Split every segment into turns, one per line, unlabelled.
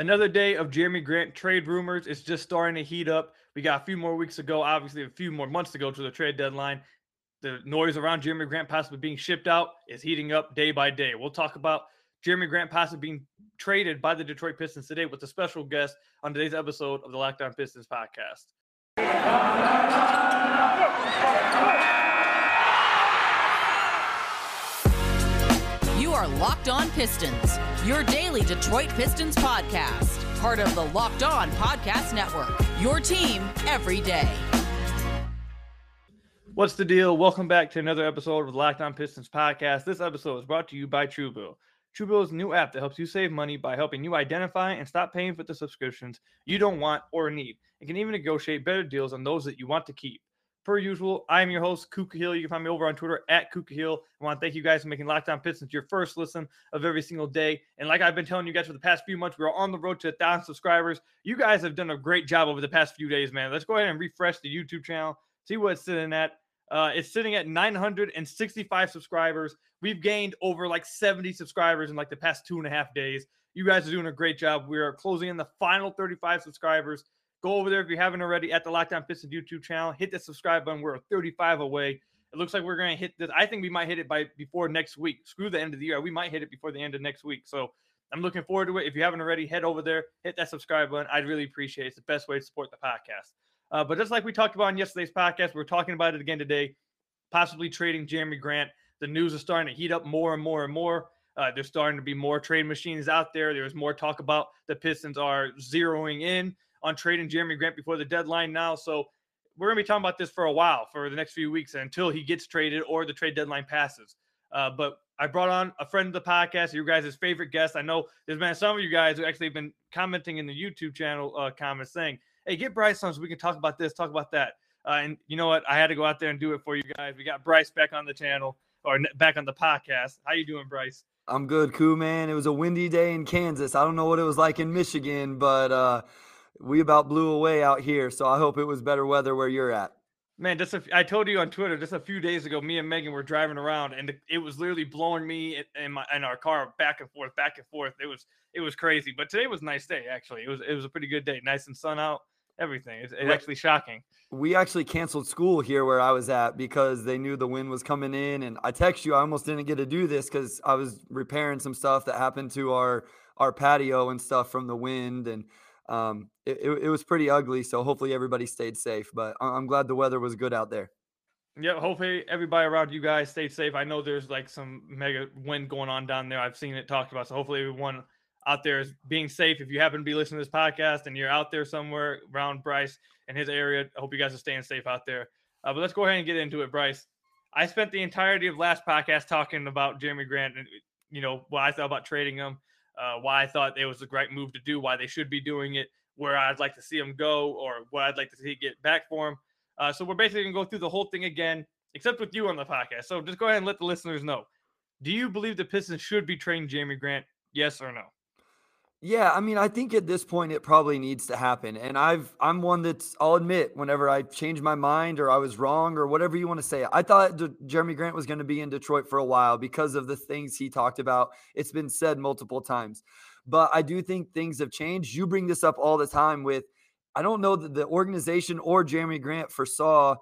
Another day of Jerami Grant trade rumors. It's just starting to heat up. We got a few more weeks to go, obviously, a few more months to go to the trade deadline. The noise around Jerami Grant possibly being shipped out is heating up day by day. We'll talk about Jerami Grant possibly being traded by the Detroit Pistons today with a special guest on today's episode of the Locked On Pistons podcast.
Are Locked On Pistons, your daily Detroit Pistons podcast, part of the Locked On Podcast Network. Your team every day.
What's the deal? Welcome back to another episode of the Locked On Pistons podcast. This episode is brought to you by Truebill. Truebill is a new app that helps you save money by helping you identify and stop paying for the subscriptions you don't want or need. It can even negotiate better deals on those that you want to keep. Per usual, I am your host, Kuka Hill. You can find me over on Twitter at Kuka Hill. I want to thank you guys for making Lockdown On Pistons your first listen of every single day. And like I've been telling you guys for the past few months, we're on the road to a thousand subscribers. You guys have done a great job over the past few days, man. Let's go ahead and refresh the YouTube channel, see what it's sitting at. Uh, it's sitting at 965 subscribers. We've gained over like 70 subscribers in like the past two and a half days. You guys are doing a great job. We are closing in the final 35 subscribers. Go over there if you haven't already at the Locked On Pistons YouTube channel. Hit the subscribe button. We're 35 away. It looks like we're going to hit this. I think we might hit it by before next week. Screw the end of the year. We might hit it before the end of next week. So I'm looking forward to it. If you haven't already, head over there, hit that subscribe button. I'd really appreciate it. It's the best way to support the podcast. Uh, but just like we talked about in yesterday's podcast, we're talking about it again today. Possibly trading Jerami Grant. The news is starting to heat up more and more and more. Uh, there's starting to be more trade machines out there. There's more talk about the Pistons are zeroing in on trading Jerami Grant before the deadline now. So we're going to be talking about this for a while, for the next few weeks until he gets traded or the trade deadline passes. Uh, but I brought on a friend of the podcast, your guys' favorite guest. I know there's been some of you guys who actually have been commenting in the YouTube channel uh, comments saying, hey, get Bryce on so we can talk about this, talk about that. Uh, and you know what? I had to go out there and do it for you guys. We got Bryce back on the channel or back on the podcast. How you doing, Bryce?
I'm good, cool man. It was a windy day in Kansas. I don't know what it was like in Michigan, but uh, we about blew away out here. So I hope it was better weather where you're at.
Man, just a, I told you on Twitter just a few days ago, me and Megan were driving around, and it was literally blowing me and my and our car back and forth, back and forth. It was it was crazy, but today was a nice day. Actually, it was it was a pretty good day, nice and sun out, everything. It's, it's actually shocking.
We actually canceled school here where I was at because they knew the wind was coming in, and I text you. I almost didn't get to do this because I was repairing some stuff that happened to our our patio and stuff from the wind and um, it, it, was pretty ugly. So hopefully everybody stayed safe. But I'm glad the weather was good out there.
Yeah, hopefully everybody around you guys stayed safe. I know there's like some mega wind going on down there. I've seen it talked about. So hopefully everyone out there is being safe. If you happen to be listening to this podcast and you're out there somewhere around Bryce and his area, I hope you guys are staying safe out there. Uh, but let's go ahead and get into it, Bryce. I spent the entirety of last podcast talking about Jerami Grant and you know what I thought about trading him uh, why I thought it was a great move to do, why they should be doing it, where I'd like to see him go, or what I'd like to see get back for him. Uh, so we're basically gonna go through the whole thing again, except with you on the podcast. So just go ahead and let the listeners know. Do you believe the Pistons should be trading Jerami Grant? Yes or no?
Yeah, I mean, I think at this point it probably needs to happen. And I've I'm one that's I'll admit whenever I changed my mind or I was wrong or whatever you want to say. I thought Jerami Grant was going to be in Detroit for a while because of the things he talked about. It's been said multiple times. But I do think things have changed. You bring this up all the time with I don't know that the organization or Jerami Grant foresaw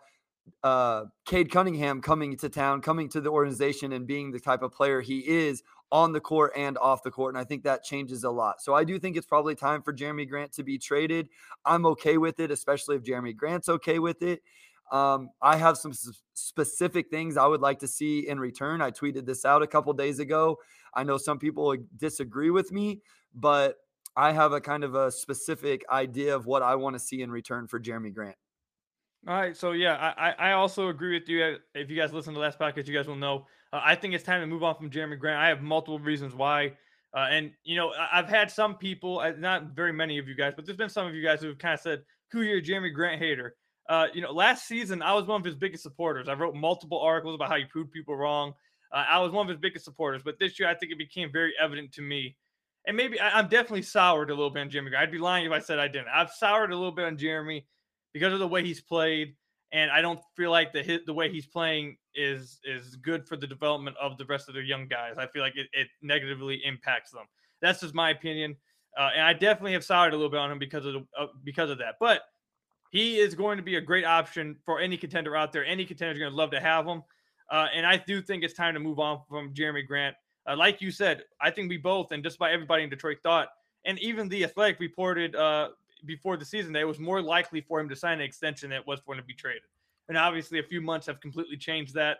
uh Cade Cunningham coming to town, coming to the organization and being the type of player he is on the court and off the court. And I think that changes a lot. So I do think it's probably time for Jerami Grant to be traded. I'm okay with it, especially if Jerami Grant's okay with it. Um, I have some specific things I would like to see in return. I tweeted this out a couple days ago. I know some people disagree with me, but I have a kind of a specific idea of what I want to see in return for Jerami Grant.
All right, so yeah, I I also agree with you. If you guys listen to the last podcast, you guys will know. Uh, I think it's time to move on from Jerami Grant. I have multiple reasons why, uh, and you know, I've had some people, uh, not very many of you guys, but there's been some of you guys who have kind of said, "Who you're a Jerami Grant hater." Uh, you know, last season I was one of his biggest supporters. I wrote multiple articles about how he proved people wrong. Uh, I was one of his biggest supporters, but this year I think it became very evident to me, and maybe I, am definitely soured a little bit on Jerami Grant. I'd be lying if I said I didn't. I've soured a little bit on Jerami because of the way he's played, and I don't feel like the hit the way he's playing is is good for the development of the rest of their young guys. I feel like it, it negatively impacts them. That's just my opinion. uh, and I definitely have soured a little bit on him because of the, uh, because of that. But he is going to be a great option for any contender out there. Any contender is going to love to have him. Uh, and I do think it's time to move on from Jerami Grant. Uh, like you said, I think we both, and just about everybody in Detroit thought, and even the Athletic reported uh, before the season that it was more likely for him to sign an extension than it was him to be traded. And obviously, a few months have completely changed that.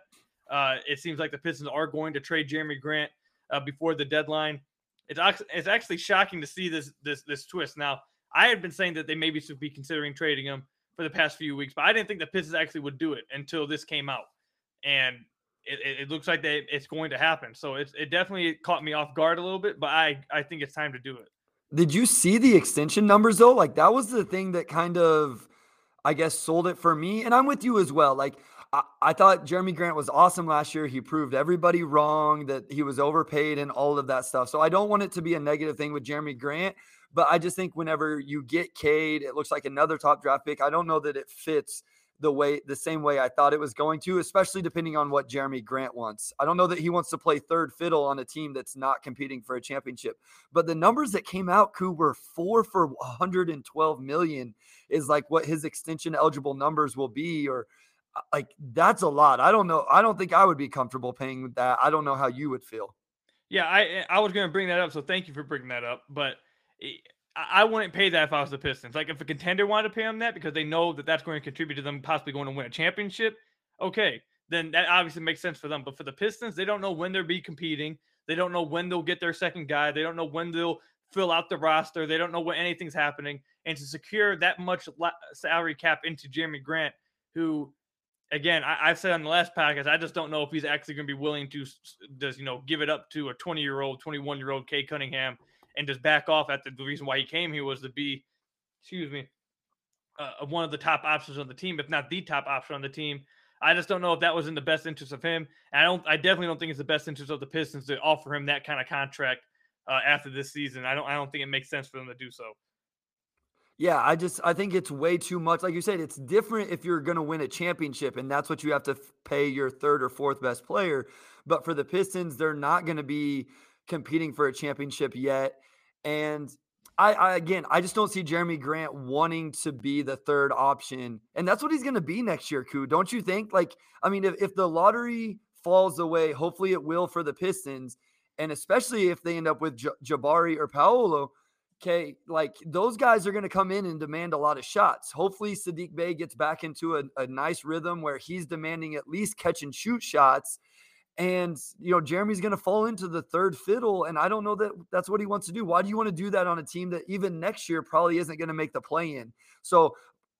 Uh, it seems like the Pistons are going to trade Jerami Grant uh, before the deadline. It's it's actually shocking to see this this this twist. Now, I had been saying that they maybe should be considering trading him for the past few weeks, but I didn't think the Pistons actually would do it until this came out, and it, it looks like they, it's going to happen. So it's it definitely caught me off guard a little bit, but I I think it's time to do it.
Did you see the extension numbers though? Like that was the thing that kind of, I guess, sold it for me. And I'm with you as well. Like I, I thought Jerami Grant was awesome last year. He proved everybody wrong that he was overpaid and all of that stuff. So I don't want it to be a negative thing with Jerami Grant. But I just think whenever you get Cade, it looks like another top draft pick. I don't know that it fits the way the same way I thought it was going to, especially depending on what Jerami Grant wants. I don't know that he wants to play third fiddle on a team that's not competing for a championship. But the numbers that came out, Koo, were four for 112 million is like what his extension eligible numbers will be, or uh, like that's a lot. I don't know. I don't think I would be comfortable paying that. I don't know how you would feel.
Yeah, I I was going to bring that up, so thank you for bringing that up. But I wouldn't pay that if I was the Pistons. Like if a contender wanted to pay them that because they know that that's going to contribute to them possibly going to win a championship, okay, then that obviously makes sense for them. But for the Pistons, they don't know when they'll be competing. They don't know when they'll get their second guy. They don't know when they'll fill out the roster. They don't know when anything's happening. And to secure that much salary cap into Jerami Grant, who, again, I, said on the last podcast, I just don't know if he's actually going to be willing to just you know give it up to a 20 year old, 21 year old Cade Cunningham and just back off at the, reason why he came here was to be, excuse me, uh, one of the top options on the team, if not the top option on the team. I just don't know if that was in the best interest of him. And I don't. I definitely don't think it's the best interest of the Pistons to offer him that kind of contract uh, after this season. I don't. I don't think it makes sense for them to do so.
Yeah, I just I think it's way too much. Like you said, it's different if you're going to win a championship, and that's what you have to pay your third or fourth best player. But for the Pistons, they're not going to be competing for a championship yet. And I, I, again, I just don't see Jerami Grant wanting to be the third option, and that's what he's going to be next year. Koo, don't you think? Like, I mean, if, if the lottery falls away, hopefully it will for the Pistons, and especially if they end up with J- Jabari or Paolo. Okay, like those guys are going to come in and demand a lot of shots. Hopefully, Saddiq Bey gets back into a, a nice rhythm where he's demanding at least catch and shoot shots and you know Jerami's going to fall into the third fiddle and I don't know that that's what he wants to do. Why do you want to do that on a team that even next year probably isn't going to make the play in? So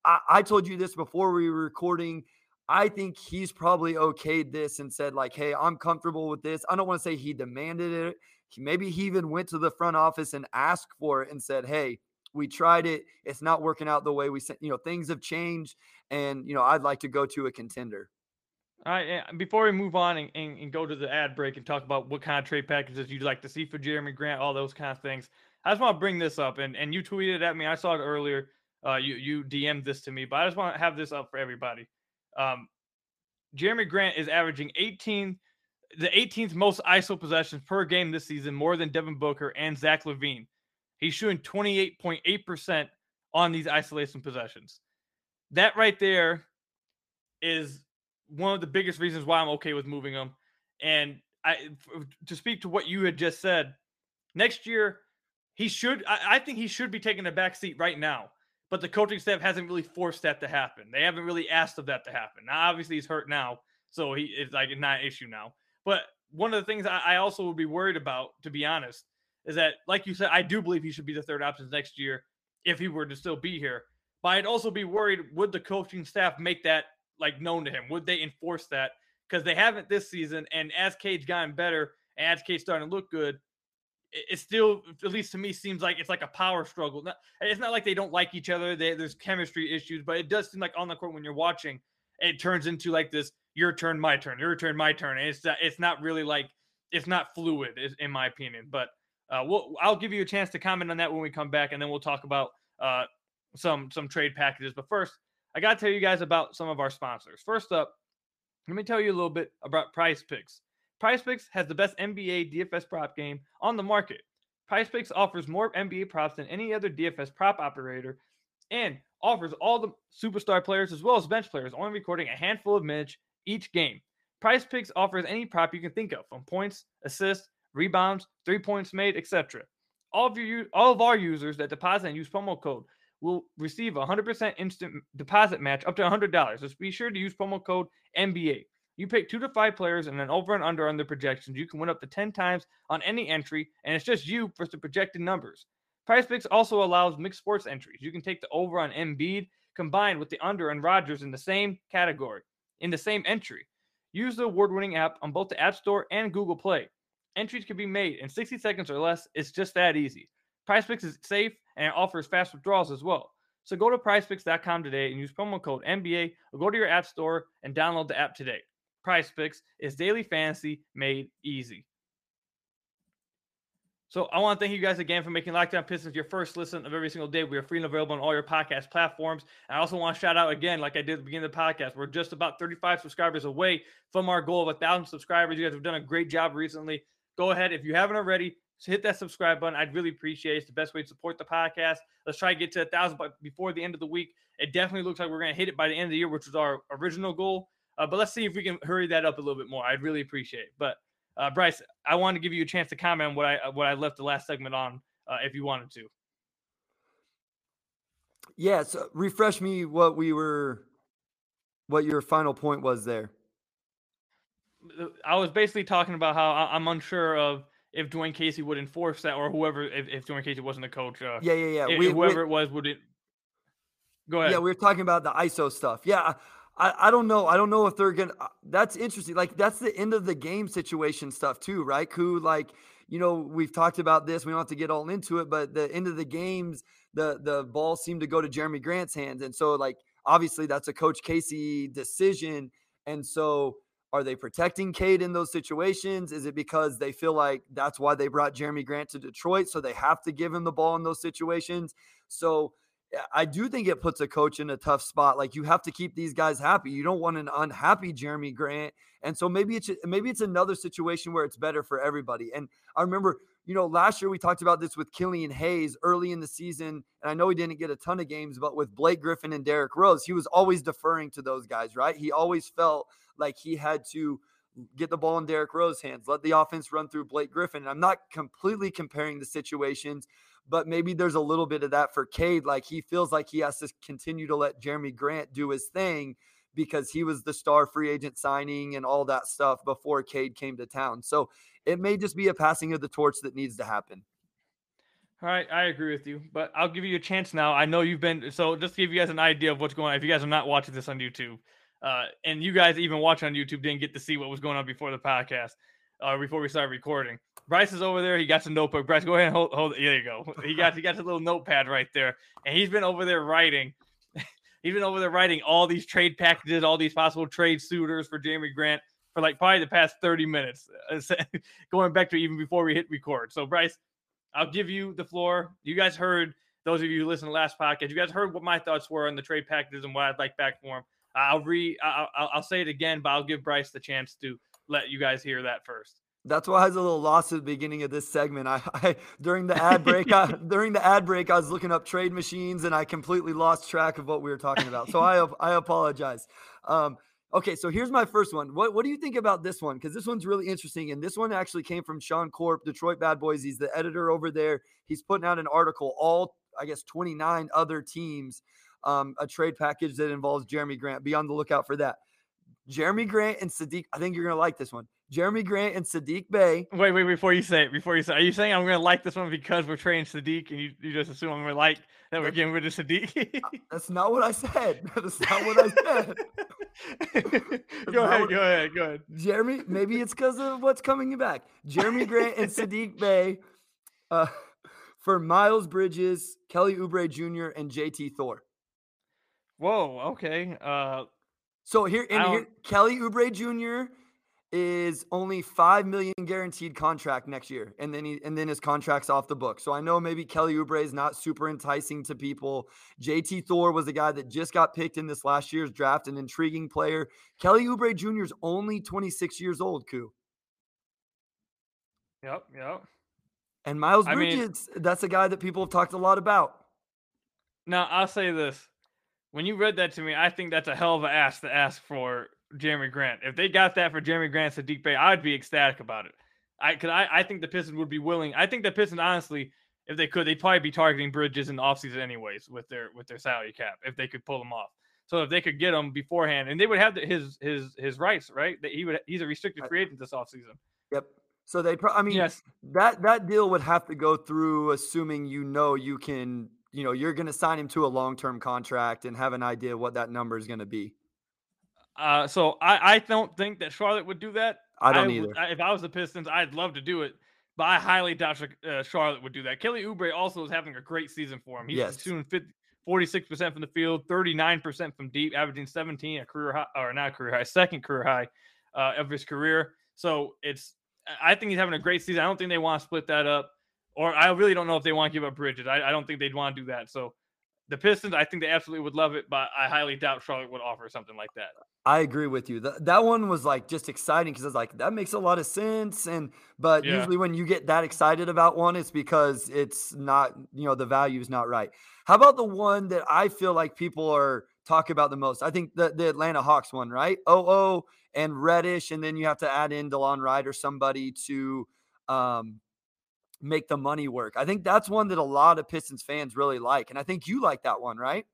I, I, told you this before we were recording. I think he's probably okayed this and said like, "Hey, I'm comfortable with this." I don't want to say he demanded it. Maybe he even went to the front office and asked for it and said, "Hey, we tried it. It's not working out the way we said. You know, things have changed, and you know, I'd like to go to a contender."
All right. Before we move on and, and, and, go to the ad break and talk about what kind of trade packages you'd like to see for Jerami Grant, all those kind of things, I just want to bring this up. And, and you tweeted at me. I saw it earlier. Uh, you you DM'd this to me, but I just want to have this up for everybody. Um, Jerami Grant is averaging 18, the 18th most ISO possessions per game this season, more than Devin Booker and Zach LaVine. He's shooting 28.8% on these isolation possessions. That right there is one of the biggest reasons why I'm okay with moving him. And I, to speak to what you had just said, next year he should. I, I think he should be taking a back seat right now. But the coaching staff hasn't really forced that to happen. They haven't really asked of that to happen. Now, obviously, he's hurt now, so he is like not an issue now. But one of the things I, I also would be worried about, to be honest, is that, like you said, I do believe he should be the third option next year if he were to still be here. But I'd also be worried would the coaching staff make that like known to him? Would they enforce that? Because they haven't this season, and as Cade's gotten better, and as Cade's starting to look good, it, still, at least to me, seems like it's like a power struggle. It's not like they don't like each other. They, there's chemistry issues, but it does seem like on the court when you're watching, it turns into like this: your turn, my turn, your turn, my turn. And it's it's not really like it's not fluid, in my opinion. But uh, we'll, I'll give you a chance to comment on that when we come back, and then we'll talk about uh, some some trade packages. But first, I got to tell you guys about some of our sponsors. First up, let me tell you a little bit about PrizePicks. Price Picks has the best NBA DFS prop game on the market. PrizePicks offers more NBA props than any other DFS prop operator and offers all the superstar players as well as bench players, only recording a handful of minutes each game. PrizePicks offers any prop you can think of, from points, assists, rebounds, three points made, etc. All of your all of our users that deposit and use promo code will receive a 100% instant deposit match up to $100. Just be sure to use promo code NBA. You pick two to five players and then over and under on the projections. You can win up to 10 times on any entry, and it's just you versus the projected numbers. PrizePicks also allows mixed sports entries. You can take the over on Embiid combined with the under on Rodgers in the same category, in the same entry. Use the award winning app on both the App Store and Google Play. Entries can be made in 60 seconds or less. It's just that easy. PrizePicks is safe and it offers fast withdrawals as well. So go to prizepicks.com today and use promo code NBA or go to your app store and download the app today. PrizePicks is daily fantasy made easy. So I want to thank you guys again for making Lockdown On Pistons your first listen of every single day. We are free and available on all your podcast platforms. And I also want to shout out again, like I did at the beginning of the podcast, we're just about 35 subscribers away from our goal of a thousand subscribers. You guys have done a great job recently. Go ahead if you haven't already, hit that subscribe button. I'd really appreciate it. It's the best way to support the podcast. Let's try to get to a thousand before the end of the week. It definitely looks like we're going to hit it by the end of the year, which was our original goal. Uh, but let's see if we can hurry that up a little bit more. I'd really appreciate it. But uh, Bryce, I want to give you a chance to comment on what I what I left the last segment on, uh, if you wanted to.
Yeah, so refresh me what we were, what your final point was there.
I was basically talking about how I'm unsure of if Dwane Casey would enforce that, or whoever, if, if Dwane Casey wasn't the coach. Uh,
yeah, yeah, yeah.
we, whoever we, it was, would it? Go ahead.
Yeah, we were talking about the ISO stuff. Yeah, I, I don't know. I don't know if they're gonna. Uh, that's interesting. Like that's the end of the game situation stuff too, right? Who like you know we've talked about this. We don't have to get all into it, but the end of the games, the the ball seemed to go to Jerami Grant's hands, and so like obviously that's a Coach Casey decision, and so. Are they protecting Cade in those situations? Is it because they feel like that's why they brought Jerami Grant to Detroit? So they have to give him the ball in those situations. So I do think it puts a coach in a tough spot. Like you have to keep these guys happy. You don't want an unhappy Jerami Grant. And so maybe it's maybe it's another situation where it's better for everybody. And I remember, you know, last year we talked about this with Killian Hayes early in the season. And I know he didn't get a ton of games, but with Blake Griffin and Derrick Rose, he was always deferring to those guys, right? He always felt like he had to get the ball in Derrick Rose's hands, let the offense run through Blake Griffin. And I'm not completely comparing the situations, but maybe there's a little bit of that for Cade. Like he feels like he has to continue to let Jerami Grant do his thing because he was the star free agent signing and all that stuff before Cade came to town. So it may just be a passing of the torch that needs to happen.
All right, I agree with you, but I'll give you a chance now. I know you've been so just to give you guys an idea of what's going on. If you guys are not watching this on YouTube, uh, and you guys even watching on YouTube didn't get to see what was going on before the podcast, uh, before we started recording. Bryce is over there. He got some notebook. Bryce, go ahead and hold. hold there you go. He got he got his little notepad right there, and he's been over there writing. he's been over there writing all these trade packages, all these possible trade suitors for Jerami Grant for like probably the past thirty minutes, going back to even before we hit record. So Bryce, I'll give you the floor. You guys heard those of you who listened to last podcast. You guys heard what my thoughts were on the trade packages and why I'd like back for him. I'll re I'll, I'll say it again, but I'll give Bryce the chance to let you guys hear that first.
That's why I was a little lost at the beginning of this segment. I, I during the ad break, I, during the ad break, I was looking up trade machines and I completely lost track of what we were talking about. So I I apologize. Um, okay, so here's my first one. What what do you think about this one? Because this one's really interesting, and this one actually came from Sean Corp, Detroit Bad Boys. He's the editor over there. He's putting out an article. All I guess 29 other teams, um, a trade package that involves Jerami Grant. Be on the lookout for that. Jerami Grant and Saddiq. I think you're gonna like this one. Jerami Grant and Saddiq Bey.
Wait, wait, before you say it, before you say, are you saying I'm going to like this one because we're trading Saddiq, and you, you just assume I'm going to like that we're getting rid of Saddiq?
That's not what I said. That's not what I said.
go ahead, what, go ahead, go ahead.
Jeremy, maybe it's because of what's coming you back. Jerami Grant and Saddiq Bey uh, for Miles Bridges, Kelly Oubre Jr., and JT Thor.
Whoa, okay. Uh,
so here, and here, Kelly Oubre Jr is only five million guaranteed contract next year, and then he and then his contract's off the book. So I know maybe Kelly Oubre is not super enticing to people. JT Thor was a guy that just got picked in this last year's draft, an intriguing player. Kelly Oubre Jr. is only 26 years old. Koo.
Yep, yep.
And Miles
I mean-
Bridges, that's a guy that people have talked a lot about.
Now I'll say this: when you read that to me, I think that's a hell of a ask to ask for Jerami Grant. If they got that for Jerami Grant Saddiq Bey, I'd be ecstatic about it. I could I, I think the Pistons would be willing. I think the Pistons honestly, if they could, they'd probably be targeting Bridges in the offseason anyways with their with their salary cap if they could pull them off. So if they could get him beforehand, and they would have the, his his his rights, right? That he would he's a restricted free agent this offseason.
Yep. So they, pro- I mean,
Yes,
that that deal would have to go through, assuming you know you can, you know, you're going to sign him to a long term contract and have an idea what that number is going to be.
Uh, so I, I don't think that Charlotte would do that.
I don't
would-
either.
I- if I was the Pistons, I'd love to do it, but I highly doubt uh, Charlotte would do that. Kelly Oubre also is having a great season for him. He's
Yes.
shooting 50, 46% from the field, 39% from deep, averaging 17, a career high, or not career high, second career high uh, of his career. So it's, I think he's having a great season. I don't think they want to split that up, or I really don't know if they want to give up Bridges. I, I don't think they'd want to do that. So the Pistons, I think they absolutely would love it, but I highly doubt Charlotte would offer something like that.
I agree with you. That that one was like just exciting because it's like that makes a lot of sense. And but
Yeah.
usually when you get that excited about one, it's because it's not, you know, the value is not right. How about the one that I feel like people are talking about the most? I think the, the Atlanta Hawks one, right? Oh, Oh and Reddish, and then you have to add in Delon Wright or somebody to um make the money work. I think that's one that a lot of Pistons fans really like. And I think you like that one, right?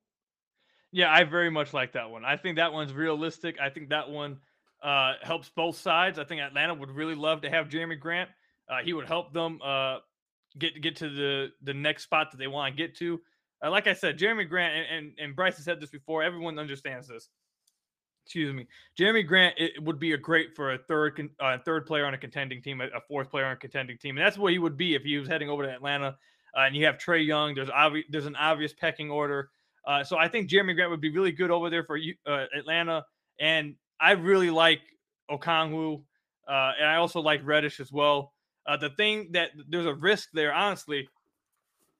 Yeah, I very much like that one. I think that one's realistic. I think that one uh, helps both sides. I think Atlanta would really love to have Jerami Grant. Uh, he would help them uh, get get to the the next spot that they want to get to. Uh, like I said, Jerami Grant and, and and Bryce has said this before. Everyone understands this. Excuse me, Jerami Grant it would be a great for a third uh, third player on a contending team, a, a fourth player on a contending team, and that's what he would be if he was heading over to Atlanta. Uh, and you have Trae Young. There's obvi- there's an obvious pecking order. Uh, so I think Jerami Grant would be really good over there for uh, Atlanta, and I really like Okongwu, uh, and I also like Reddish as well. Uh, the thing that there's a risk there, honestly,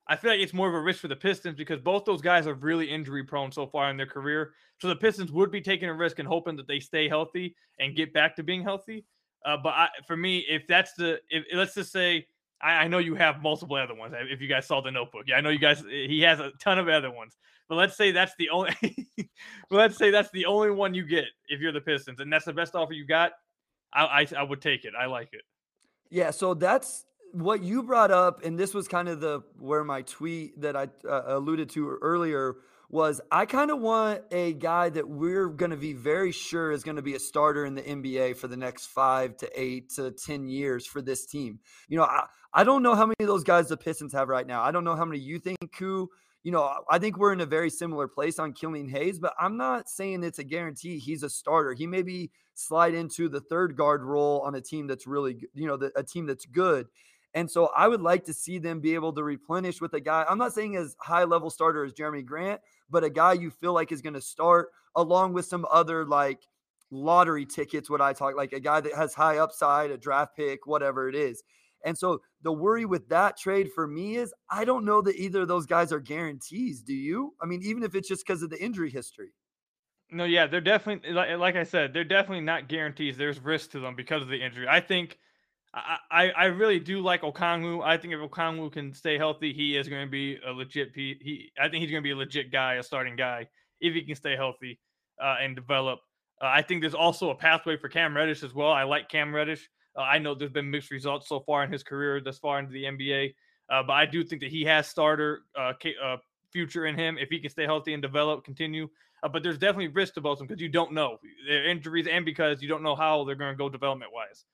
I feel like it's more of a risk for the Pistons because both those guys are really injury prone so far in their career. So the Pistons would be taking a risk and hoping that they stay healthy and get back to being healthy. Uh, but I, for me, if that's the, if let's just say, I, I know you have multiple other ones. If you guys saw the Notebook, yeah, I know you guys. He has a ton of other ones. But let's say that's the only. let's say that's the only one you get if you're the Pistons, and that's the best offer you got. I, I I would take it. I like it.
Yeah, so that's what you brought up, and this was kind of the where my tweet that I uh, alluded to earlier was. I kind of want a guy that we're going to be very sure is going to be a starter in the NBA for the next five to eight to ten years for this team. You know, I, I don't know how many of those guys the Pistons have right now. I don't know how many you think, Koo. You know, I think we're in a very similar place on Killian Hayes, but I'm not saying it's a guarantee he's a starter. He may be slide into the third guard role on a team that's really, you know, the, a team that's good. And so I would like to see them be able to replenish with a guy. I'm not saying as high level starter as Jerami Grant, but a guy you feel like is going to start along with some other like lottery tickets. What I talk like a guy that has high upside, a draft pick, whatever it is. And so the worry with that trade for me is I don't know that either of those guys are guarantees. Do you? I mean, even if it's just because of the injury history.
No, yeah, they're definitely like, like I said, they're definitely not guarantees. There's risk to them because of the injury. I think I I, really do like Okongwu. I think if Okongwu can stay healthy, he is going to be a legit. He I think he's going to be a legit guy, a starting guy, if he can stay healthy uh, and develop. Uh, I think there's also a pathway for Cam Reddish as well. I like Cam Reddish. Uh, I know there's been mixed results so far in his career, thus far into the NBA, uh, but I do think that he has starter uh, uh, future in him if he can stay healthy and develop, continue. But there's definitely risk to both of them because you don't know their injuries and because you don't know how they're going to go development wise.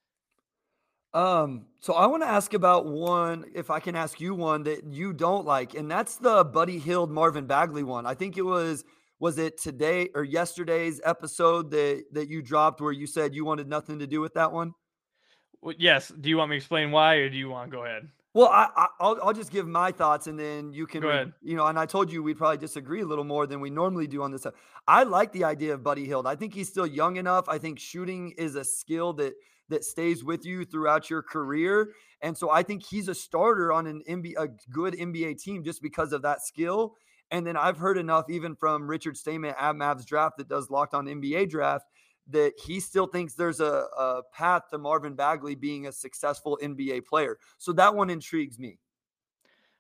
Um, so I want to ask about one, if I can ask you one that you don't like, and that's the Buddy Hield Marvin Bagley one. I think it was was it today or yesterday's episode that that you dropped where you said you wanted nothing to do with that one?
Well, yes. Do you want me to explain why, or do you want to go ahead?
Well, I, I I'll I'll just give my thoughts and then you can
Go ahead.
you know, and I told you we'd probably disagree a little more than we normally do on this. I like the idea of Buddy Hield. I think he's still young enough. I think shooting is a skill that that stays with you throughout your career. And so I think he's a starter on an NBA, a good NBA team just because of that skill. And then I've heard enough, even from Richard Stamen at Mavs Draft, that does Locked On NBA Draft, that he still thinks there's a, a path to Marvin Bagley being a successful NBA player. So that one intrigues me.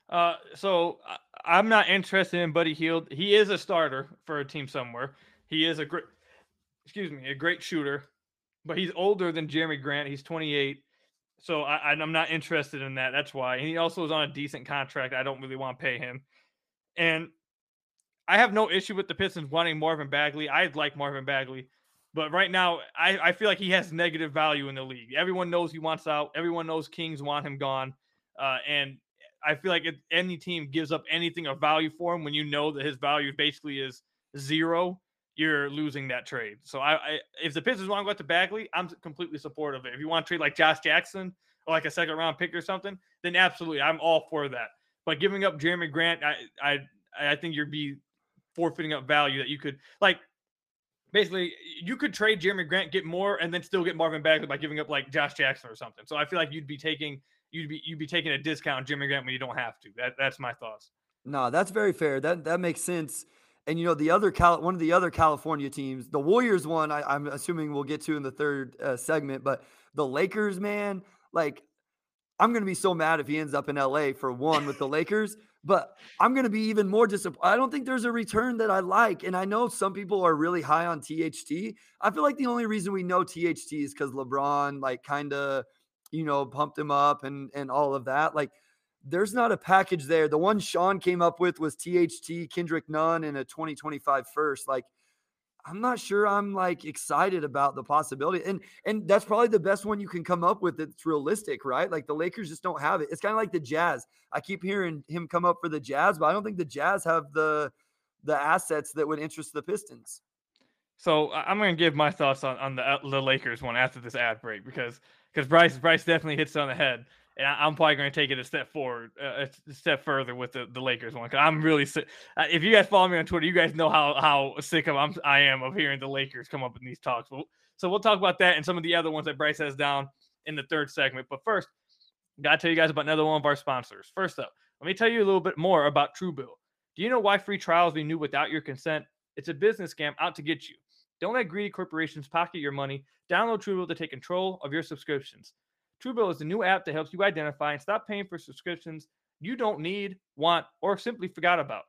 Uh, so I'm not interested in Buddy Hield. He is a starter for a team somewhere. He is a great, excuse me, a great shooter, but he's older than Jerami Grant. He's 28. So I, I'm not interested in that. That's why. And he also is on a decent contract. I don't really want to pay him. And I have no issue with the Pistons wanting Marvin Bagley. I like Marvin Bagley. But right now, I, I feel like he has negative value in the league. Everyone knows he wants out. Everyone knows Kings want him gone. Uh, and I feel like if any team gives up anything of value for him when you know that his value basically is zero, you're losing that trade. So I, I if the Pistons want to go to Bagley, I'm completely supportive of it. If you want to trade like Josh Jackson or like a second round pick or something, then absolutely, I'm all for that. But giving up Jerami Grant, I I I think you'd be forfeiting up value that you could like basically you could trade Jerami Grant, get more, and then still get Marvin Bagley by giving up like Josh Jackson or something. So I feel like you'd be taking you'd be you'd be taking a discount Jerami Grant when you don't have to. That that's my thoughts.
No, that's very fair. That that makes sense. And you know the other Cal, one of the other California teams, the Warriors one, I, am assuming we'll get to in the third uh, segment, but the Lakers, man, like I'm going to be so mad if he ends up in LA for one with the Lakers, but I'm going to be even more disappointed. I don't think there's a return that I like. And I know some people are really high on THT. I feel like the only reason we know THT is because LeBron, like, kind of, you know, pumped him up and and all of that. Like, there's not a package there. The one Sean came up with was THT, Kendrick Nunn, and a 2025 first. Like, I'm not sure I'm like excited about the possibility. And and that's probably the best one you can come up with that's realistic, right? Like the Lakers just don't have it. It's kind of like the Jazz. I keep hearing him come up for the Jazz, but I don't think the Jazz have the the assets that would interest the Pistons.
So I'm going to give my thoughts on, on the uh, the Lakers one after this ad break because because Bryce Bryce definitely hits on the head and I, am probably going to take it a step forward, uh, a step further with the, the Lakers one. Cause I'm really sick. If you guys follow me on Twitter, you guys know how how sick of I'm, I am of hearing the Lakers come up in these talks. So, so we'll talk about that and some of the other ones that Bryce has down in the third segment. But first, got to tell you guys about another one of our sponsors. First up, let me tell you a little bit more about Truebill. Do you know why free trials be new without your consent? It's a business scam out to get you. Don't let greedy corporations pocket your money. Download Truebill to take control of your subscriptions. Truebill is a new app that helps you identify and stop paying for subscriptions you don't need, want, or simply forgot about.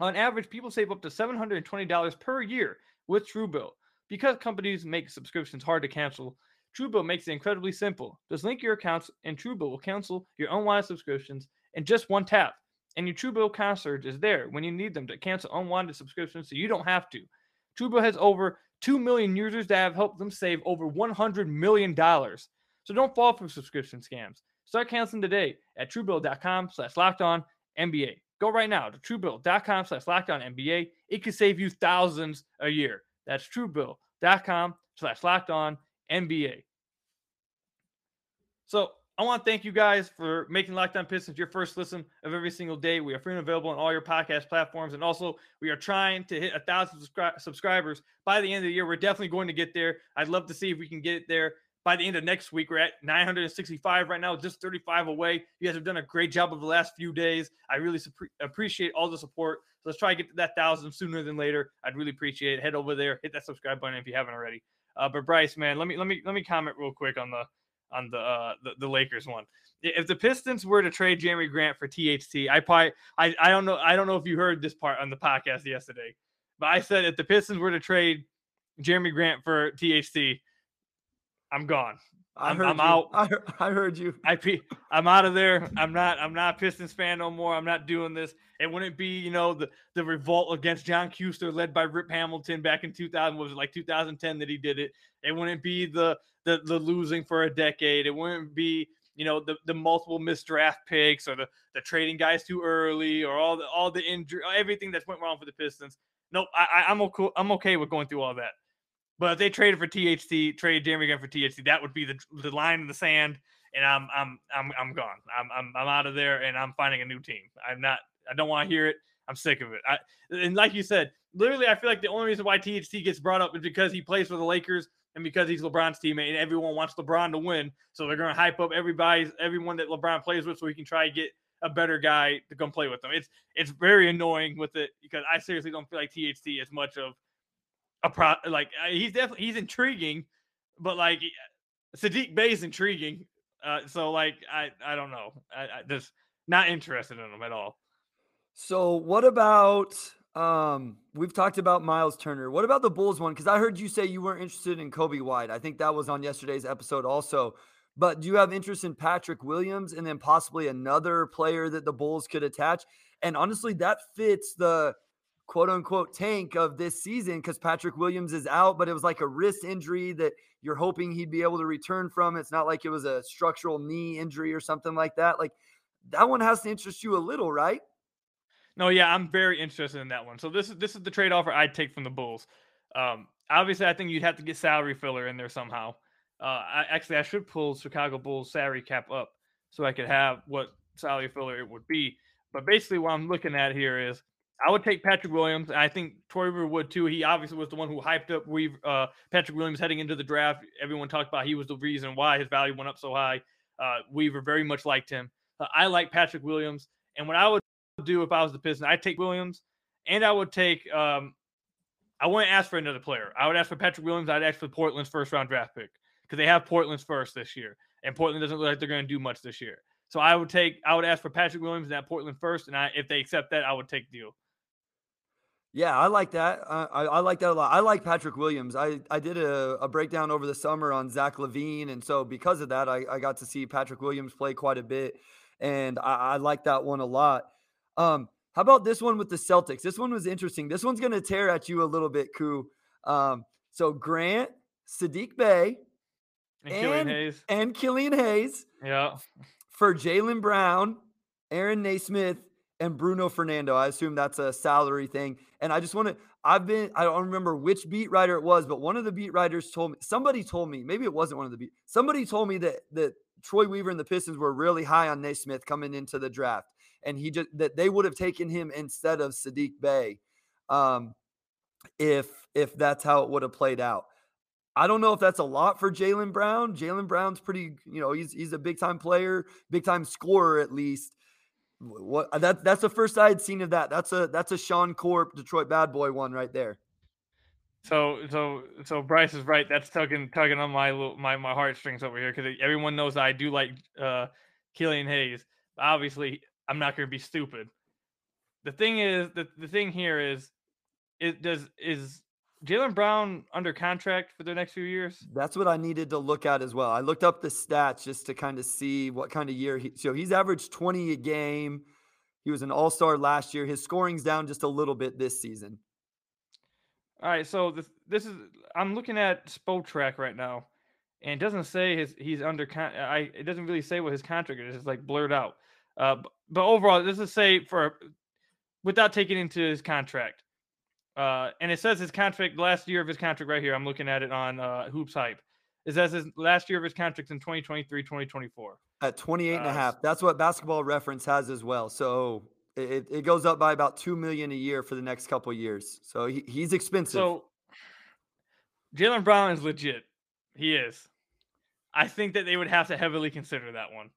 On average, people save up to $720 per year with Truebill. Because companies make subscriptions hard to cancel, Truebill makes it incredibly simple. Just link your accounts, and Truebill will cancel your unwanted subscriptions in just one tap. And your Truebill concierge is there when you need them to cancel unwanted subscriptions so you don't have to. Truebill has over 2 million users that have helped them save over $100 million. So don't fall for subscription scams. Start canceling today at truebill.com slash locked on NBA. Go right now to truebill.com slash locked on NBA. It could save you thousands a year. That's truebill.com slash locked on NBA. So I want to thank you guys for making Locked On Pistons your first listen of every single day. We are free and available on all your podcast platforms. And also, we are trying to hit a thousand subscri- subscribers by the end of the year. We're definitely going to get there. I'd love to see if we can get there by the end of next week. We're at 965 right now, just 35 away. You guys have done a great job of the last few days. I really su- appreciate all the support. So let's try to get to that thousand sooner than later. I'd really appreciate it. Head over there, hit that subscribe button if you haven't already. Uh, but Bryce, man, let me let me let me comment real quick on the on the, uh, the the Lakers one. If the Pistons were to trade Jerami Grant for THT, I probably I, I don't know I don't know if you heard this part on the podcast yesterday, but I said if the Pistons were to trade Jerami Grant for THT, I'm gone.
I
I'm,
heard
I'm out.
I, heard, I heard you.
I I'm out of there. I'm not. I'm not Pistons fan no more. I'm not doing this. It wouldn't be, you know, the the revolt against John Kuester led by Rip Hamilton back in 2000. Was it like 2010 that he did it? It wouldn't be the the the losing for a decade. It wouldn't be, you know, the the multiple missed draft picks or the the trading guys too early or all the all the injury, everything that's went wrong for the Pistons. Nope. I, I'm okay. I'm okay with going through all that. But if they traded for THT, trade Jerami Grant for THT, that would be the the line in the sand, and I'm I'm I'm I'm gone. I'm I'm I'm out of there, and I'm finding a new team. I'm not. I don't want to hear it. I'm sick of it. I, and like you said, literally, I feel like the only reason why THT gets brought up is because he plays for the Lakers and because he's LeBron's teammate, and everyone wants LeBron to win. So they're going to hype up everybody, everyone that LeBron plays with, so he can try to get a better guy to come play with them. It's it's very annoying with it because I seriously don't feel like THT is much of a pro like uh, he's definitely he's intriguing, but like Saddiq Bey is intriguing. Uh, so like I I don't know. I, I just not interested in him at all.
So what about um we've talked about Miles Turner. What about the Bulls one? Because I heard you say you weren't interested in Coby White. I think that was on yesterday's episode also. But do you have interest in Patrick Williams and then possibly another player that the Bulls could attach? And honestly, that fits the quote unquote tank of this season because Patrick Williams is out, but it was like a wrist injury that you're hoping he'd be able to return from. It's not like it was a structural knee injury or something like that. Like that one has to interest you a little, right?
No, yeah, I'm very interested in that one. So this is this is the trade offer I'd take from the Bulls. Um, obviously, I think you'd have to get salary filler in there somehow. Uh, I, actually, I should pull Chicago Bulls salary cap up so I could have what salary filler it would be. But basically, what I'm looking at here is I would take Patrick Williams. I think Troy Weaver would too. He obviously was the one who hyped up Weaver, uh, Patrick Williams heading into the draft. Everyone talked about he was the reason why his value went up so high. Uh, Weaver very much liked him. Uh, I like Patrick Williams. And what I would do if I was the Pistons, I'd take Williams and I would take. Um, I wouldn't ask for another player. I would ask for Patrick Williams. I'd ask for Portland's first round draft pick because they have Portland's first this year, and Portland doesn't look like they're going to do much this year. So I would take, I would ask for Patrick Williams and that Portland first, and I, if they accept that, I would take deal.
Yeah, I like that. Uh, I, I like that a lot. I like Patrick Williams. I, I did a, a breakdown over the summer on Zach LaVine. And so because of that, I, I got to see Patrick Williams play quite a bit. And I, I like that one a lot. Um, how about this one with the Celtics? This one was interesting. This one's going to tear at you a little bit, Koo. Um, so Grant, Saddiq Bey,
and, and Killian Hayes.
And Killian Hayes.
Yeah
for Jaylen Brown, Aaron Nesmith, and Bruno Fernando. I assume that's a salary thing. And I just want to, I've been, I don't remember which beat writer it was, but one of the beat writers told me, somebody told me, maybe it wasn't one of the beat, somebody told me that, that Troy Weaver and the Pistons were really high on Nesmith coming into the draft. And he just, that they would have taken him instead of Saddiq Bey um, if, if that's how it would have played out. I don't know if that's a lot for Jaylen Brown. Jaylen Brown's pretty, you know, he's he's a big time player, big time scorer at least. What that that's the first I had seen of that. That's a that's a Sean Corp Detroit bad boy one right there.
So so so Bryce is right. That's tugging tugging on my my my heartstrings over here because everyone knows I do like uh Killian Hayes. Obviously, I'm not going to be stupid. The thing is, the the thing here is, it does is Jaylen Brown under contract for the next few years?
That's what I needed to look at as well. I looked up the stats just to kind of see what kind of year he. So he's averaged 20 a game. He was an All Star last year. His scoring's down just a little bit this season.
All right, so this this is I'm looking at Spotrac right now, and it doesn't say his he's under con. I it doesn't really say what his contract is. It's like blurred out. Uh, but, but overall, this is say for without taking into his contract. Uh, and it says his contract last year of his contract right here. I'm looking at it on uh, Hoops Hype. It says his last year of his contract in 2023, 2024.
At 28 and uh, a half. That's what basketball reference has as well. So it, it goes up by about 2 million a year for the next couple years. So he, he's expensive.
So Jaylen Brown is legit. He is. I think that they would have to heavily consider that one.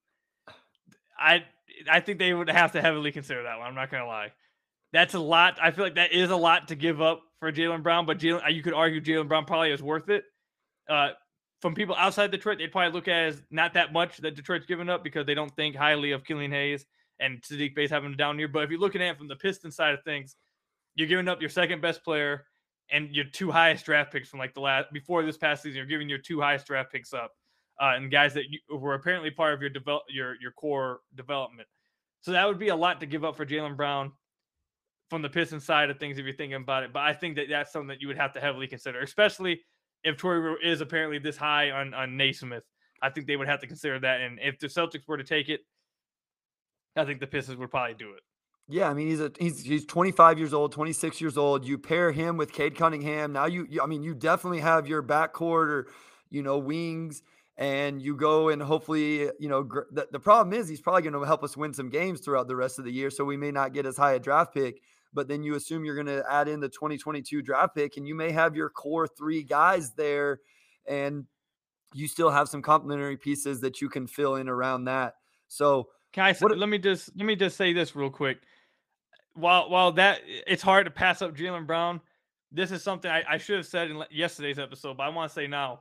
I I think they would have to heavily consider that one. I'm not gonna lie that's a lot. I feel like that is a lot to give up for Jaylen Brown, but Jaylen, uh, you could argue Jaylen Brown probably is worth it. Uh, from people outside Detroit, they'd probably look at as not that much that Detroit's given up because they don't think highly of Killian Hayes and Saddiq Bey's having a down year. But if you're looking at it from the Pistons side of things, you're giving up your second best player and your two highest draft picks from like the last before this past season. You're giving your two highest draft picks up, uh, and guys that you, were apparently part of your develop your your core development. So that would be a lot to give up for Jaylen Brown from the Pistons side of things if you're thinking about it. But I think that that's something that you would have to heavily consider, especially if Troy is apparently this high on on Nesmith. I think they would have to consider that. And if the Celtics were to take it, I think the Pistons would probably do it.
Yeah, I mean he's a he's he's 25 years old, 26 years old. You pair him with Cade Cunningham. Now you, you I mean you definitely have your backcourt or you know wings and you go and hopefully you know gr- the, the problem is he's probably going to help us win some games throughout the rest of the year so we may not get as high a draft pick but then you assume you're going to add in the 2022 draft pick and you may have your core three guys there and you still have some complementary pieces that you can fill in around that. So,
can I what, let me just let me just say this real quick. While while that it's hard to pass up Jaylen Brown, this is something I, I should have said in yesterday's episode, but I want to say now.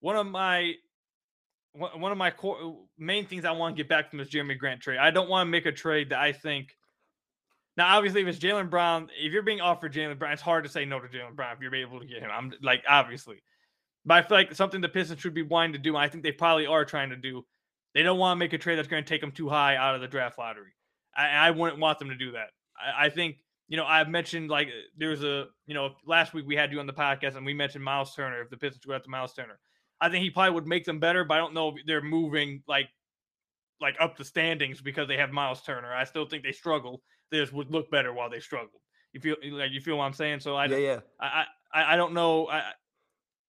One of my one of my core main things I want to get back from this Jerami Grant trade. I don't want to make a trade that I think. Now, obviously, if it's Jaylen Brown, if you're being offered Jaylen Brown, it's hard to say no to Jaylen Brown if you're able to get him. I'm like obviously, but I feel like something the Pistons should be wanting to do. And I think they probably are trying to do. They don't want to make a trade that's going to take them too high out of the draft lottery. I, I wouldn't want them to do that. I, I think you know, I've mentioned like there was a, you know, last week we had you on the podcast and we mentioned Miles Turner. If the Pistons go after Miles Turner, I think he probably would make them better, but I don't know if they're moving like like up the standings because they have Miles Turner. I still think they struggle. They just would look better while they struggle. You feel like you feel what I'm saying? So I
yeah, yeah.
I I, I don't know. I,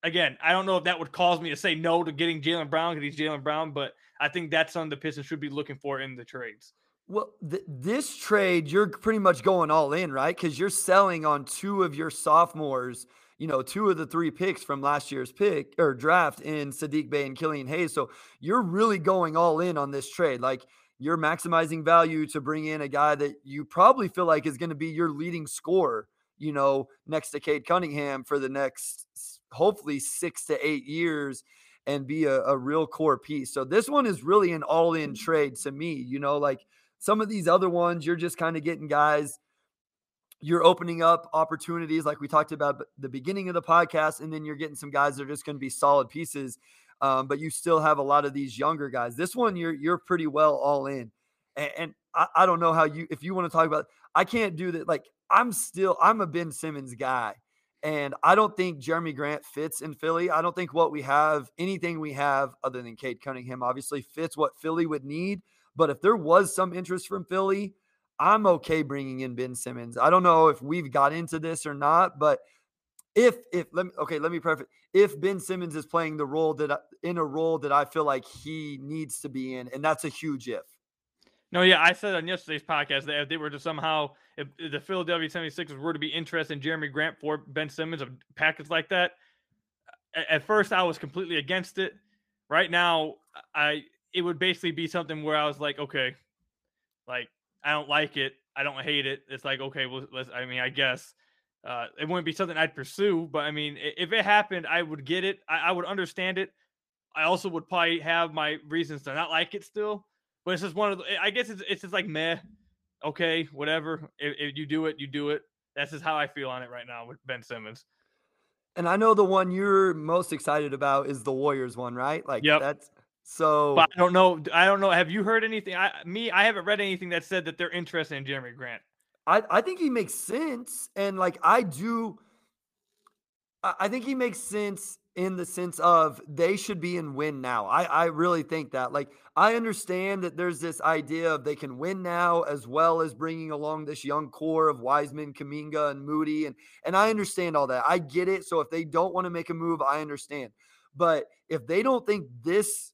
again, I don't know if that would cause me to say no to getting Jaylen Brown because he's Jaylen Brown, but I think that's something the Pistons should be looking for in the trades.
Well, th- this trade, you're pretty much going all in, right? Because you're selling on two of your sophomores, you know, two of the three picks from last year's pick or draft in Saddiq Bey and Killian Hayes. So you're really going all in on this trade. Like you're maximizing value to bring in a guy that you probably feel like is going to be your leading scorer, you know, next to Cade Cunningham for the next hopefully six to eight years and be a, a real core piece. So this one is really an all in mm-hmm. trade to me, you know, like some of these other ones, you're just kind of getting guys, you're opening up opportunities like we talked about the beginning of the podcast, and then you're getting some guys that are just going to be solid pieces. Um, but you still have a lot of these younger guys. This one, you're you're pretty well all in, and, and I, I don't know how you if you want to talk about. I can't do that. Like I'm still I'm a Ben Simmons guy. And I don't think Jerami Grant fits in Philly. I don't think what we have, anything we have other than Cade Cunningham, obviously fits what Philly would need. But if there was some interest from Philly, I'm okay bringing in Ben Simmons. I don't know if we've got into this or not, but if if let me okay, let me preface if Ben Simmons is playing the role that in a role that I feel like he needs to be in, and that's a huge if.
No, yeah, I said on yesterday's podcast that if they were to somehow, if the Philadelphia 76ers were to be interested in Jerami Grant for Ben Simmons, a package like that, at first I was completely against it. Right now, I it would basically be something where I was like, okay, like I don't like it, I don't hate it. It's like okay, well, let's. I mean, I guess uh, it wouldn't be something I'd pursue, but I mean, if it happened, I would get it. I, I would understand it. I also would probably have my reasons to not like it still. But it's just one of the. I guess it's it's just like meh. Okay, whatever. If, if you do it, you do it. That's just how I feel on it right now with Ben Simmons.
And I know the one you're most excited about is the Warriors one, right? Like yep. that's so
but I don't know. I don't know. Have you heard anything? I me, I haven't read anything that said that they're interested in Jerami Grant.
I, I think he makes sense. And like I do I think he makes sense in the sense of they should be in win now. I, I really think that. Like, I understand that there's this idea of they can win now as well as bringing along this young core of Wiseman, Kuminga, and Moody. And, and I understand all that. I get it. So if they don't want to make a move, I understand. But if they don't think this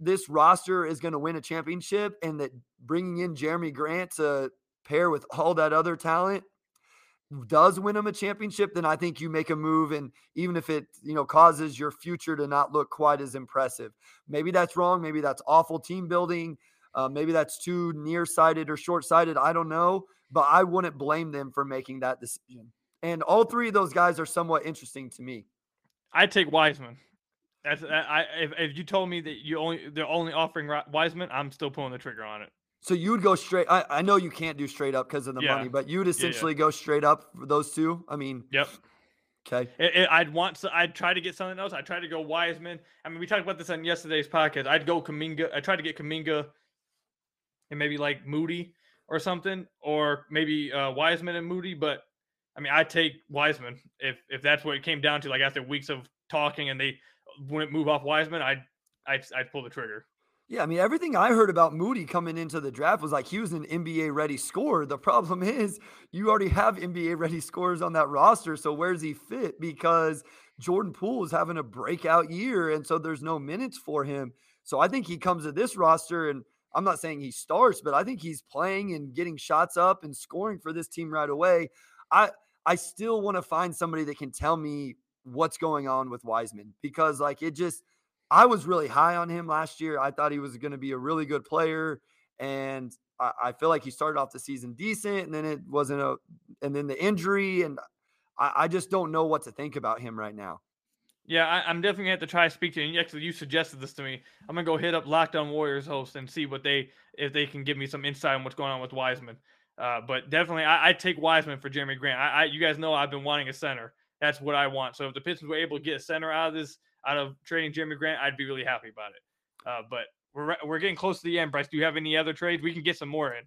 this roster is going to win a championship and that bringing in Jerami Grant to pair with all that other talent does win them a championship, then I think you make a move, and even if it you know causes your future to not look quite as impressive, maybe that's wrong. Maybe that's awful team building. Uh, maybe that's too nearsighted or short-sighted. I don't know, but I wouldn't blame them for making that decision. And all three of those guys are somewhat interesting to me.
I take Wiseman. That's I. If, if you told me that you only they're only offering Wiseman, I'm still pulling the trigger on it.
So you would go straight. I, I know you can't do straight up because of the yeah. money, but you'd essentially yeah, yeah. go straight up for those two. I mean,
yep.
Okay.
It, it, I'd want to. I'd try to get something else. I'd try to go Wiseman. I mean, we talked about this on yesterday's podcast. I'd go Kuminga. I tried to get Kuminga and maybe like Moody or something, or maybe uh, Wiseman and Moody. But I mean, I take Wiseman if if that's what it came down to. Like after weeks of talking and they wouldn't move off Wiseman, I'd I'd, I'd pull the trigger.
Yeah, I mean, everything I heard about Moody coming into the draft was like he was an NBA ready scorer. The problem is you already have NBA ready scorers on that roster. So where's he fit? Because Jordan Poole is having a breakout year. And so there's no minutes for him. So I think he comes to this roster and I'm not saying he starts, but I think he's playing and getting shots up and scoring for this team right away. I I still want to find somebody that can tell me what's going on with Wiseman because like it just I was really high on him last year. I thought he was going to be a really good player, and I, I, feel like he started off the season decent, and then it wasn't a, and then the injury, and I, I just don't know what to think about him right now.
Yeah, I, am definitely gonna have to try to speak to you. Actually, you suggested this to me. I'm gonna go hit up Locked On Warriors host and see what they if they can give me some insight on what's going on with Wiseman. Uh, but definitely, I, I take Wiseman for Jerami Grant. I, I, you guys know I've been wanting a center. That's what I want. So if the Pistons were able to get a center out of this, out of trading Jerami Grant, I'd be really happy about it. Uh, but we're we're getting close to the end. Bryce, do you have any other trades? We can get some more in.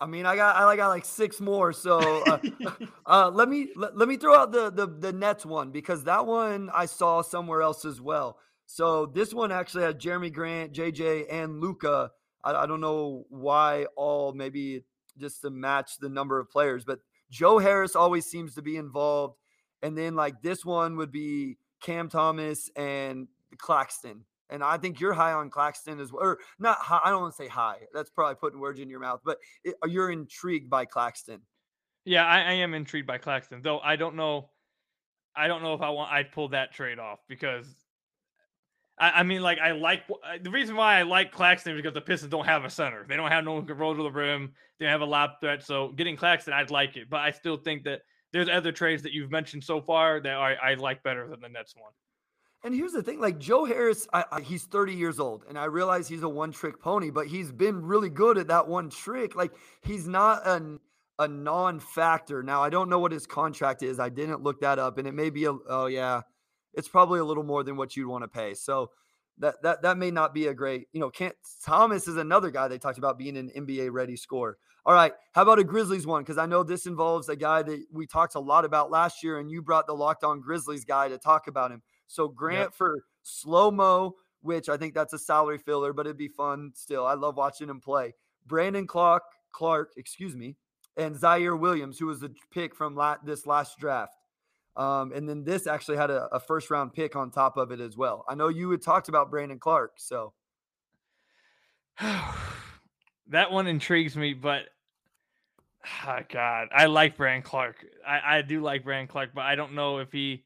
I mean, I got I got like six more. So uh, uh, let me let, let me throw out the, the the Nets one because that one I saw somewhere else as well. So this one actually had Jerami Grant, JJ, and Luka. I, I don't know why all maybe just to match the number of players, but Joe Harris always seems to be involved. And then like this one would be Cam Thomas and Claxton. And I think you're high on Claxton as well. Or not high. I don't want to say high. That's probably putting words in your mouth, but it, uh, you're intrigued by Claxton.
Yeah, I, I, am intrigued by Claxton, though I don't know. I don't know if I want I'd pull that trade off because I, I mean, like I like the reason why I like Claxton is because the Pistons don't have a center. They don't have no one can roll to the rim. They have a lob threat. So getting Claxton, I'd like it. But I still think that there's other trades that you've mentioned so far that I, I like better than the Nets one.
And here's the thing: like Joe Harris, I, I, he's 30 years old, and I realize he's a one-trick pony, but he's been really good at that one trick. Like he's not an a non-factor. Now I don't know what his contract is. I didn't look that up, and it may be a oh yeah, it's probably a little more than what you'd want to pay. So that that that may not be a great, you know, Cam Thomas is another guy they talked about being an NBA ready scorer. All right, how about a Grizzlies one? Because I know this involves a guy that we talked a lot about last year, and you brought the locked on Grizzlies guy to talk about him. So Grant yep. for slow mo, which I think that's a salary filler, but it'd be fun still. I love watching him play. Brandon Clarke, Clark, excuse me, and Ziaire Williams, who was the pick from la- this last draft. Um, and then this actually had a, a, first round pick on top of it as well. I know you had talked about Brandon Clarke, so
that one intrigues me, but oh God, I like Brandon Clarke. I, I do like Brandon Clarke, but I don't know if he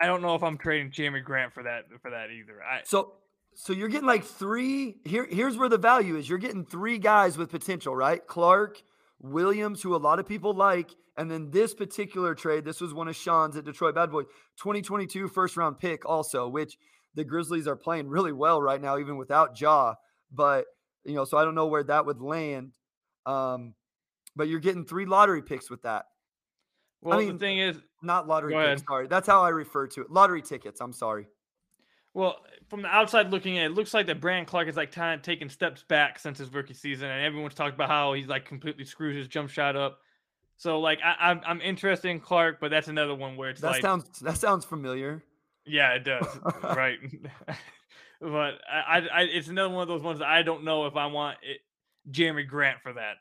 I don't know if I'm trading Jerami Grant for that for that either. I,
so so you're getting like three here here's where the value is. You're getting three guys with potential, right? Clarke, Williams, who a lot of people like, and then this particular trade, this was one of Sean's at Detroit Bad Boys, 2022 first round pick also, which the Grizzlies are playing really well right now, even without Ja. But you know, so I don't know where that would land. Um, but you're getting three lottery picks with that.
Well, I mean, the thing is,
not lottery picks. Sorry, that's how I refer to it. Lottery tickets. I'm sorry.
Well, from the outside looking in, it looks like that Brandon Clarke is like kind of taking steps back since his rookie season, and everyone's talked about how he's like completely screwed his jump shot up. So like I, am I'm, I'm interested in Clarke, but that's another one where it's
that
like
sounds that sounds familiar.
Yeah, it does. right. but I, I, it's another one of those ones that I don't know if I want it, Jerami Grant for that.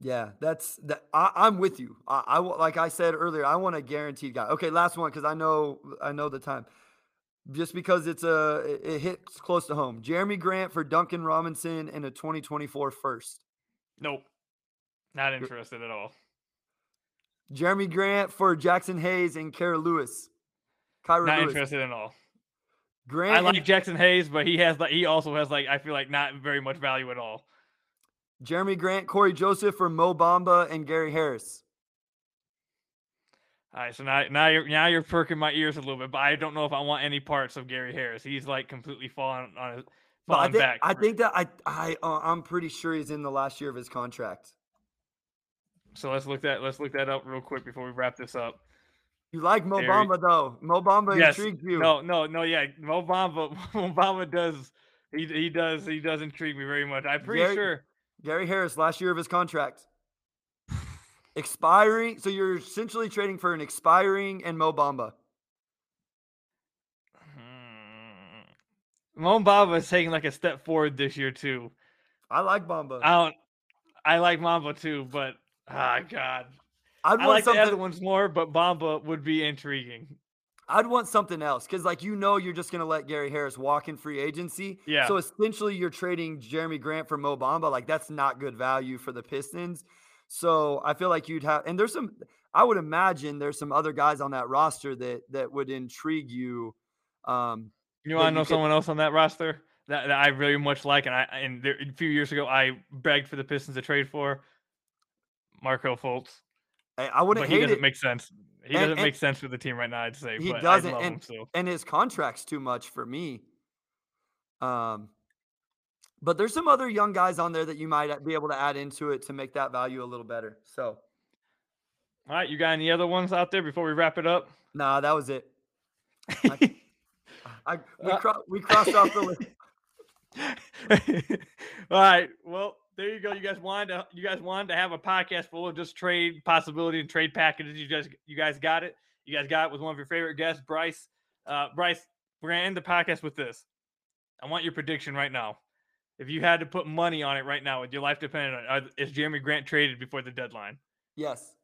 Yeah, that's that. I, am with you. I, I like I said earlier. I want a guaranteed guy. Okay, last one because I know I know the time. Just because it's a it, it hits close to home. Jerami Grant for Duncan Robinson in a 2024 first.
Nope, not interested at all.
Jerami Grant for Jaxson Hayes and Kira Lewis.
Kira not Lewis. interested at all. Grant I like and- Jaxson Hayes, but he has like he also has like I feel like not very much value at all.
Jerami Grant, Cory Joseph, for Mo Bamba and Gary Harris.
All right, so now now you're now you're perking my ears a little bit, but I don't know if I want any parts of Gary Harris. He's like completely falling on his falling
I think,
back.
I think that I I uh, I'm pretty sure he's in the last year of his contract.
So let's look that let's look that up real quick before we wrap this up.
You like Mo Gary. Though? Mo Bamba yes. intrigues you.
No, no, no. Yeah, Mo Bamba. Mo Bamba does. He he does he does intrigue me very much. I'm pretty Gary, sure
Gary Harris, last year of his contract. Expiring. So you're essentially trading for an expiring and Mo Bamba.
Hmm. Mo Bamba is taking like a step forward this year too.
I like Bamba.
I don't. I like Bamba too, but ah, oh God. I'd I like something... the other ones more, but Bamba would be intriguing.
I'd want something else because, like, you know, you're just going to let Gary Harris walk in free agency.
Yeah.
So essentially, you're trading Jerami Grant for Mo Bamba. Like, that's not good value for the Pistons. So I feel like you'd have, and there's some, I would imagine there's some other guys on that roster that that would intrigue you. Um,
you want to know could, someone else on that roster that, that I really much like, and I and there, a few years ago I begged for the Pistons to trade for Markelle Fultz.
I, I wouldn't
but he doesn't
it.
make sense. He
And-
doesn't
and-
make sense for the team right now. I'd say
He
but
doesn't, and-
him so.
and his contract's too much for me. Um, but there's some other young guys on there that you might be able to add into it to make that value a little better. So,
All right, you got any other ones out there before we wrap it up?
nah, that was it. I we,
Uh,
cro- we crossed off the list.
All right. Well, there you go. You guys wanted to you guys wanted to have a podcast full of just trade possibility and trade packages. You guys you guys got it. You guys got it with one of your favorite guests, Bryce. Uh, Bryce, we're gonna end the podcast with this. I want your prediction right now. If you had to put money on it right now, with your life depending on it, is Jerami Grant traded before the deadline?
Yes.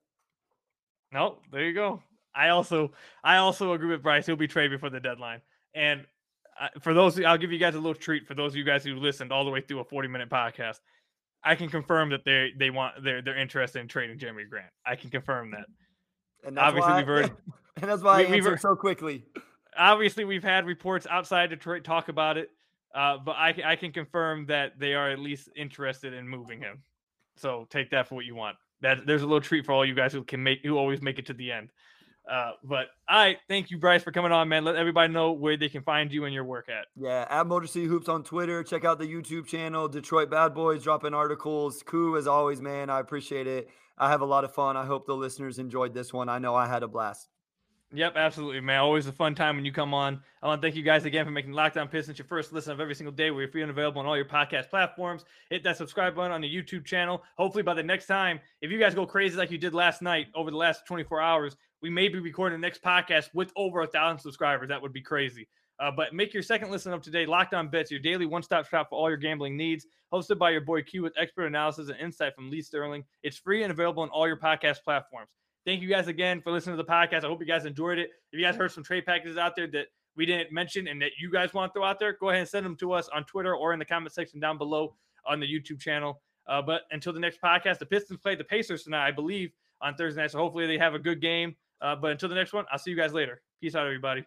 No, there you go. I also I also agree with Bryce. He'll be traded before the deadline. And for those, I'll give you guys a little treat for those of you guys who listened all the way through a 40 minute podcast. I can confirm that they they want they're they're interested in trading Jerami Grant. I can confirm that.
And that's
Obviously,
why,
we've heard-
and that's why
we-
I
we've
answered
heard-
so quickly.
Obviously, we've had reports outside Detroit talk about it, uh, but I I can confirm that they are at least interested in moving him. So take that for what you want. That there's a little treat for all you guys who can make who always make it to the end. Uh, but all right, thank you, Bryce, for coming on, man. Let everybody know where they can find you and your work at.
Yeah, at Motor City Hoops on Twitter. Check out the YouTube channel, Detroit Bad Boys, dropping articles. Cool as always, man. I appreciate it. I have a lot of fun. I hope the listeners enjoyed this one. I know I had a blast.
Yep, absolutely, man. Always a fun time when you come on. I want to thank you guys again for making Locked On Pistons your first listen of every single day. We're free and available on all your podcast platforms. Hit that subscribe button on the YouTube channel. Hopefully, by the next time, if you guys go crazy like you did last night over the last 24 hours, we may be recording the next podcast with over a thousand subscribers. That would be crazy. Uh, but make your second listen of today Locked On Bets, your daily one stop shop for all your gambling needs. Hosted by your boy Q with expert analysis and insight from Lee Sterling. It's free and available on all your podcast platforms. Thank you guys again for listening to the podcast. I hope you guys enjoyed it. If you guys heard some trade packages out there that we didn't mention and that you guys want to throw out there, go ahead and send them to us on Twitter or in the comment section down below on the YouTube channel. Uh, but until the next podcast, the Pistons play the Pacers tonight, I believe, on Thursday night. So hopefully they have a good game. Uh, but until the next one, I'll see you guys later. Peace out, everybody.